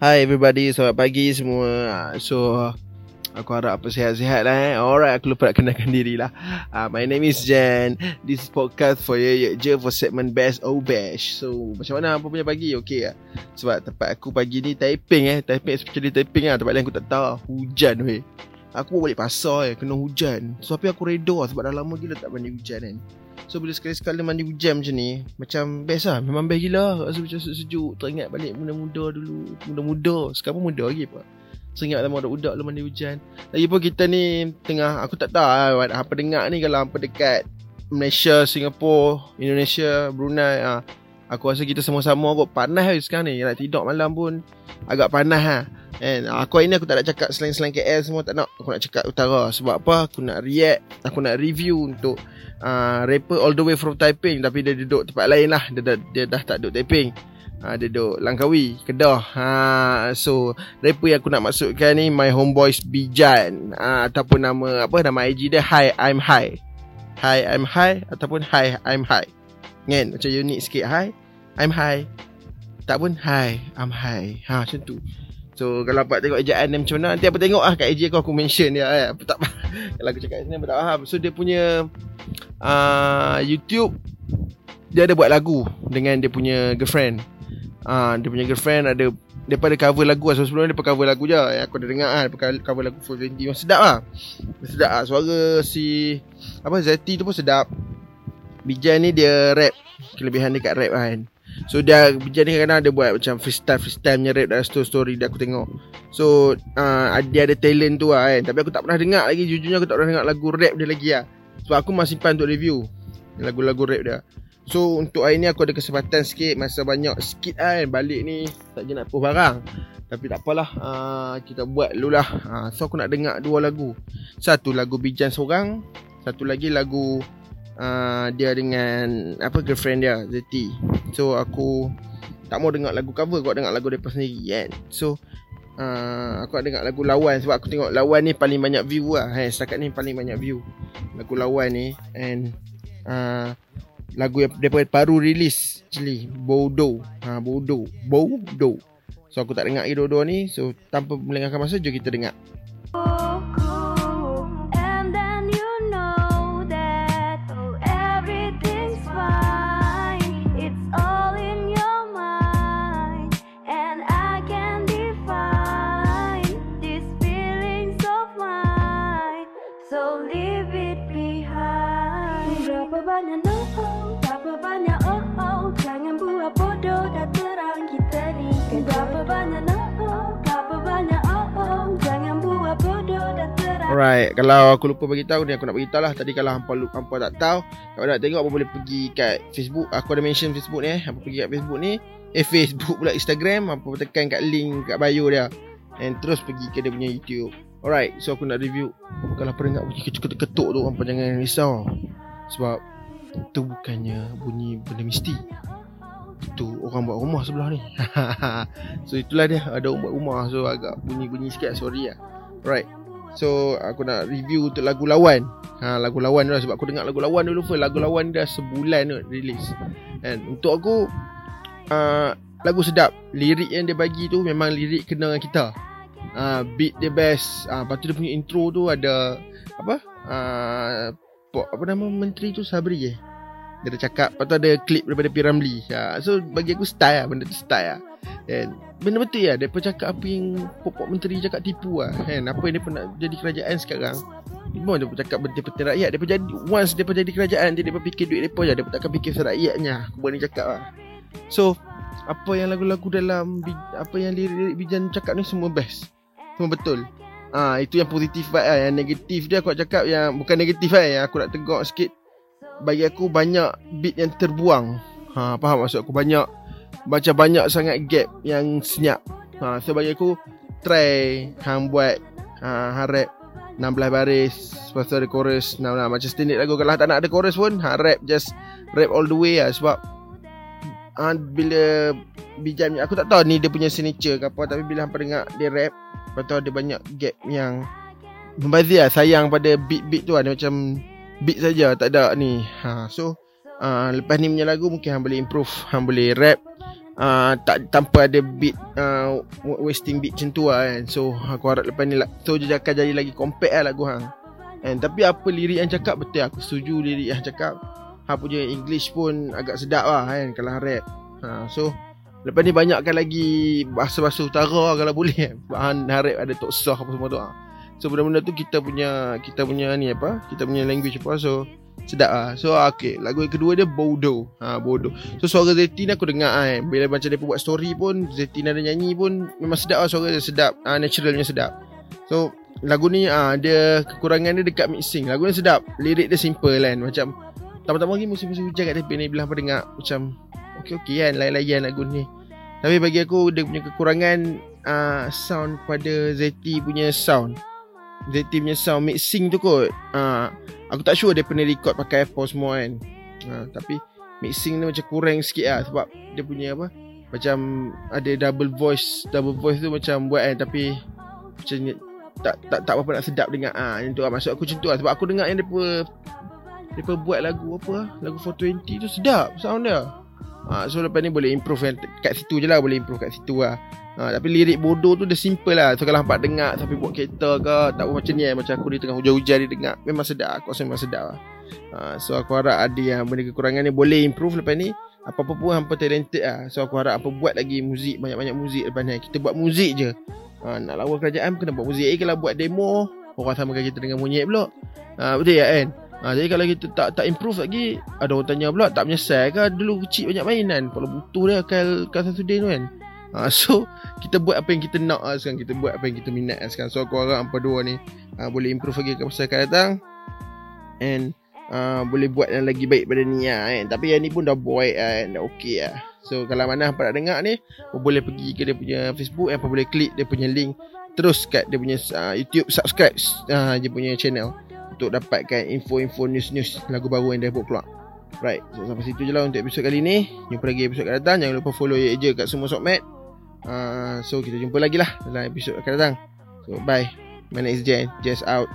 Hi everybody, selamat pagi semua. So, aku harap apa sihat-sihat lah eh. Alright, aku lupa nak kenalkan diri lah. Uh, my name is Jen. This is podcast for Ye Ye Je for segment Best O Bash. So, macam mana apa punya pagi? Okay lah. Sebab tempat aku pagi ni typing eh. Typing especially typing lah. Tempat lain aku tak tahu. Hujan weh. Aku balik pasar eh. Kena hujan. So, tapi aku redor lah sebab dah lama gila tak mandi hujan kan. So bila sekali-sekala mandi hujan macam ni Macam best lah Memang best gila Rasa macam sejuk Teringat balik muda-muda dulu Muda-muda Sekarang pun muda lagi apa Seringat lama budak-budak lu mandi hujan Lagipun kita ni Tengah Aku tak tahu lah Apa dengar ni Kalau apa dekat Malaysia, Singapura Indonesia, Brunei ha. Aku rasa kita sama-sama kot Panas lah sekarang ni. Nak tidur malam pun Agak panas lah. And aku hari ni aku tak nak cakap selain-selain KL semua tak nak. Aku nak cakap utara. Sebab apa? Aku nak react Aku nak review untuk uh, Rapper all the way from Taiping. Tapi dia duduk tempat lain lah. Dia, dah, dia dah tak duduk Taiping. Uh, Dia duduk Langkawi Kedah. Uh, So Rapper yang aku nak masukkan ni My Homeboys Bijan. Uh, Ataupun nama Apa nama IG dia? Hi I'm High Hi I'm High Ataupun Hi I'm High Kan Macam unik sikit Hi. I'm High Tak pun Hi I'm High Ha macam tu. So kalau dapat tengok ejaan dia macam mana Nanti apa tengok lah kat IG aku aku mention dia eh. Apa tak Kalau aku cakap sini apa tak faham. So dia punya uh, YouTube Dia ada buat lagu Dengan dia punya girlfriend. Uh, Dia punya girlfriend ada Daripada cover lagu. Lah So sebelum ni dia cover lagu je. Yang aku dah dengar lah Dia cover lagu Full 20 Memang sedap lah Sedap lah Suara si Apa Zeti tu pun sedap Bijan ni dia rap Kelebihan kat rap kan So dia jadi kadang-kadang dia buat macam freestyle freestyle punya rap dalam story story dia aku tengok. So uh, dia ada talent tu lah kan. Tapi aku tak pernah dengar lagi jujurnya aku tak pernah dengar lagu rap dia lagi lah. Sebab aku masih simpan untuk review lagu-lagu rap dia. So untuk hari ni aku ada kesempatan sikit masa banyak sikit kan balik ni tak je nak post barang. Tapi tak apalah uh, kita buat dulu lah. Uh, so aku nak dengar dua lagu. Satu lagu Bijan seorang, satu lagi lagu uh, dia dengan apa girlfriend dia Zeti. So aku tak mau dengar lagu cover kau dengar lagu depa sendiri kan. So uh, aku nak dengar lagu lawan sebab aku tengok lawan ni paling banyak view lah. Hai, setakat ni paling banyak view lagu lawan ni and uh, lagu yang depa baru release actually Bodo. Ha Bodo. Bodo. So aku tak dengar lagi dua-dua ni. So tanpa melengahkan masa jom kita dengar. Alright, kalau aku lupa bagi tahu ni aku nak bagi tahu lah tadi kalau hangpa lupa hangpa tak tahu, kalau nak tengok apa boleh pergi kat Facebook. Aku ada mention Facebook ni eh. Hangpa pergi kat Facebook ni. Eh Facebook pula Instagram, hangpa tekan kat link kat bio dia. And terus pergi ke dia punya YouTube. Alright, so aku nak review. Kalau pernah bunyi ketuk-ketuk tu hangpa jangan risau. Sebab itu bukannya bunyi benda mesti. Itu orang buat rumah sebelah ni. so itulah dia. Ada orang buat rumah. So agak bunyi-bunyi sikit. Sorry lah. Right. So aku nak review untuk lagu lawan. Ha, Lagu lawan dulu sebab aku dengar lagu lawan dulu first. Lagu lawan dah sebulan tu release And untuk aku uh, Lagu sedap. Lirik yang dia bagi tu memang lirik kena dengan kita. Uh, Beat dia best. Uh, Lepas tu dia punya intro tu ada Apa? Uh, Apa nama menteri tu? Sabri eh Dia dah cakap. Lepas tu ada klip daripada Piramli uh, So bagi aku style lah. Benda tu style lah. And benda betul ya Mereka cakap apa yang Pokok menteri cakap tipu lah. Kan? Apa yang mereka nak jadi kerajaan sekarang. Memang mereka cakap benda penting rakyat. Mereka jadi Once mereka jadi kerajaan Dia mereka fikir duit mereka je. Mereka takkan fikir rakyatnya Aku berani cakap lah. So Apa yang lagu-lagu dalam Apa yang lirik Bijan cakap ni semua best. Semua betul Ah ha, Itu yang positif lah Yang negatif dia aku nak cakap Yang bukan negatif lah Yang aku nak tegak sikit. Bagi aku banyak Beat yang terbuang. Ha, Faham maksud aku? Banyak Macam banyak sangat gap Yang senyap. Ha, So bagi aku Try Hang buat ha, Hang rap 16 baris Lepas tu ada chorus nah, nah, Macam standard lagu Kalau tak nak ada chorus pun Hang rap just Rap all the way lah Sebab ha, Bila Bijan Aku tak tahu ni dia punya signature ke apa Tapi bila hampa dengar Dia rap Lepas tu ada banyak gap yang Membazir lah Sayang pada beat-beat tu Ada macam Beat saja Tak ada ni. Ha, So uh, Lepas ni punya lagu Mungkin hang boleh improve Hang boleh rap. Uh, tak tanpa ada beat uh, wasting beat macam tu lah kan. So aku harap lepas ni lah so dia akan jadi lagi compact lah lagu hang. And tapi apa lirik yang cakap betul aku setuju lirik yang cakap. Hang punya english pun agak sedap lah kan kalau rap. Ha, so lepas ni banyakkan lagi bahasa-bahasa utara kalau boleh. Hang harap ada tok sah apa semua tu ha. so benda-benda tu kita punya kita punya ni apa kita punya language apa so Sedap lah So okay Lagu yang kedua dia Bodo ha, Bodo So suara Zetin aku dengar kan Bila macam dia buat story pun Zetin ada nyanyi pun Memang sedap lah Suara dia sedap. Ha, Naturalnya sedap. So Lagu ni ha, Dia Kekurangan dia dekat mixing. Lagu ni sedap. Lirik dia simple kan. Macam Tambah-tambah lagi musim-musim hujan kat tepi ni Bila apa dengar Macam Okay-okay kan? Lain-lain lagu ni. Tapi bagi aku Dia punya kekurangan uh, Sound pada Zeti punya sound. Zeti punya sound Mixing tu kot. Uh, Aku tak sure dia pernah record pakai AirPods semua kan? Ha, Tapi mixing ni macam kurang sikit lah Sebab dia punya apa? Macam ada double voice. Double voice tu macam buat kan? Tapi Macam tak tak tak apa nak sedap dengar. Ah ha, tu lah. Maksud aku macam tu lah. Sebab aku dengar yang depa depa buat lagu apa? Lagu 420 tu sedap sound dia ha, so lepas ni boleh improve kat situ je lah boleh improve kat situ lah. Ha, tapi lirik bodoh tu dia simple lah. So kalau hampa dengar Tapi buat kereta ke Tak apa macam ni eh. Macam aku di tengah hujan-hujan Dia dengar. Memang sedap Aku rasa memang sedap lah. Ha, So aku harap ada yang Benda kekurangan ni Boleh improve lepas ni. Apa-apa pun hampa talented lah. So aku harap hampa buat lagi muzik Banyak-banyak muzik lepas ni. Kita buat muzik je. Ha, Nak lawan kerajaan Kena buat muzik. Eh kalau buat demo Orang sama kita dengan monyet pula. Ha, Betul ya kan Ha, jadi kalau kita tak tak improve lagi Ada orang tanya pula Tak menyesal ke? Dulu kecil banyak mainan Kalau butuh dia Kal, kal satu day tu kan? Ha, so kita buat apa yang kita nak lah sekarang. Kita buat apa yang kita minat lah sekarang. So aku harap apa dua ni uh, Boleh improve lagi ke masa akan datang. And uh, Boleh buat yang lagi baik pada ni lah kan? Tapi yang ni pun dah baik lah Dah okay lah. So kalau mana apa nak dengar ni Boleh pergi ke dia punya Facebook Apa boleh klik dia punya link Terus kat dia punya uh, YouTube Subscribe uh, Dia punya channel Untuk dapatkan info-info news-news Lagu baru yang dah buat keluar. Right, so sampai situ je lah untuk episod kali ni. Jumpa lagi episod akan datang. Jangan lupa follow je kat semua sokmat. Uh, So kita jumpa lagi lah Dalam episod akan datang. So bye. My name is Jen. Just out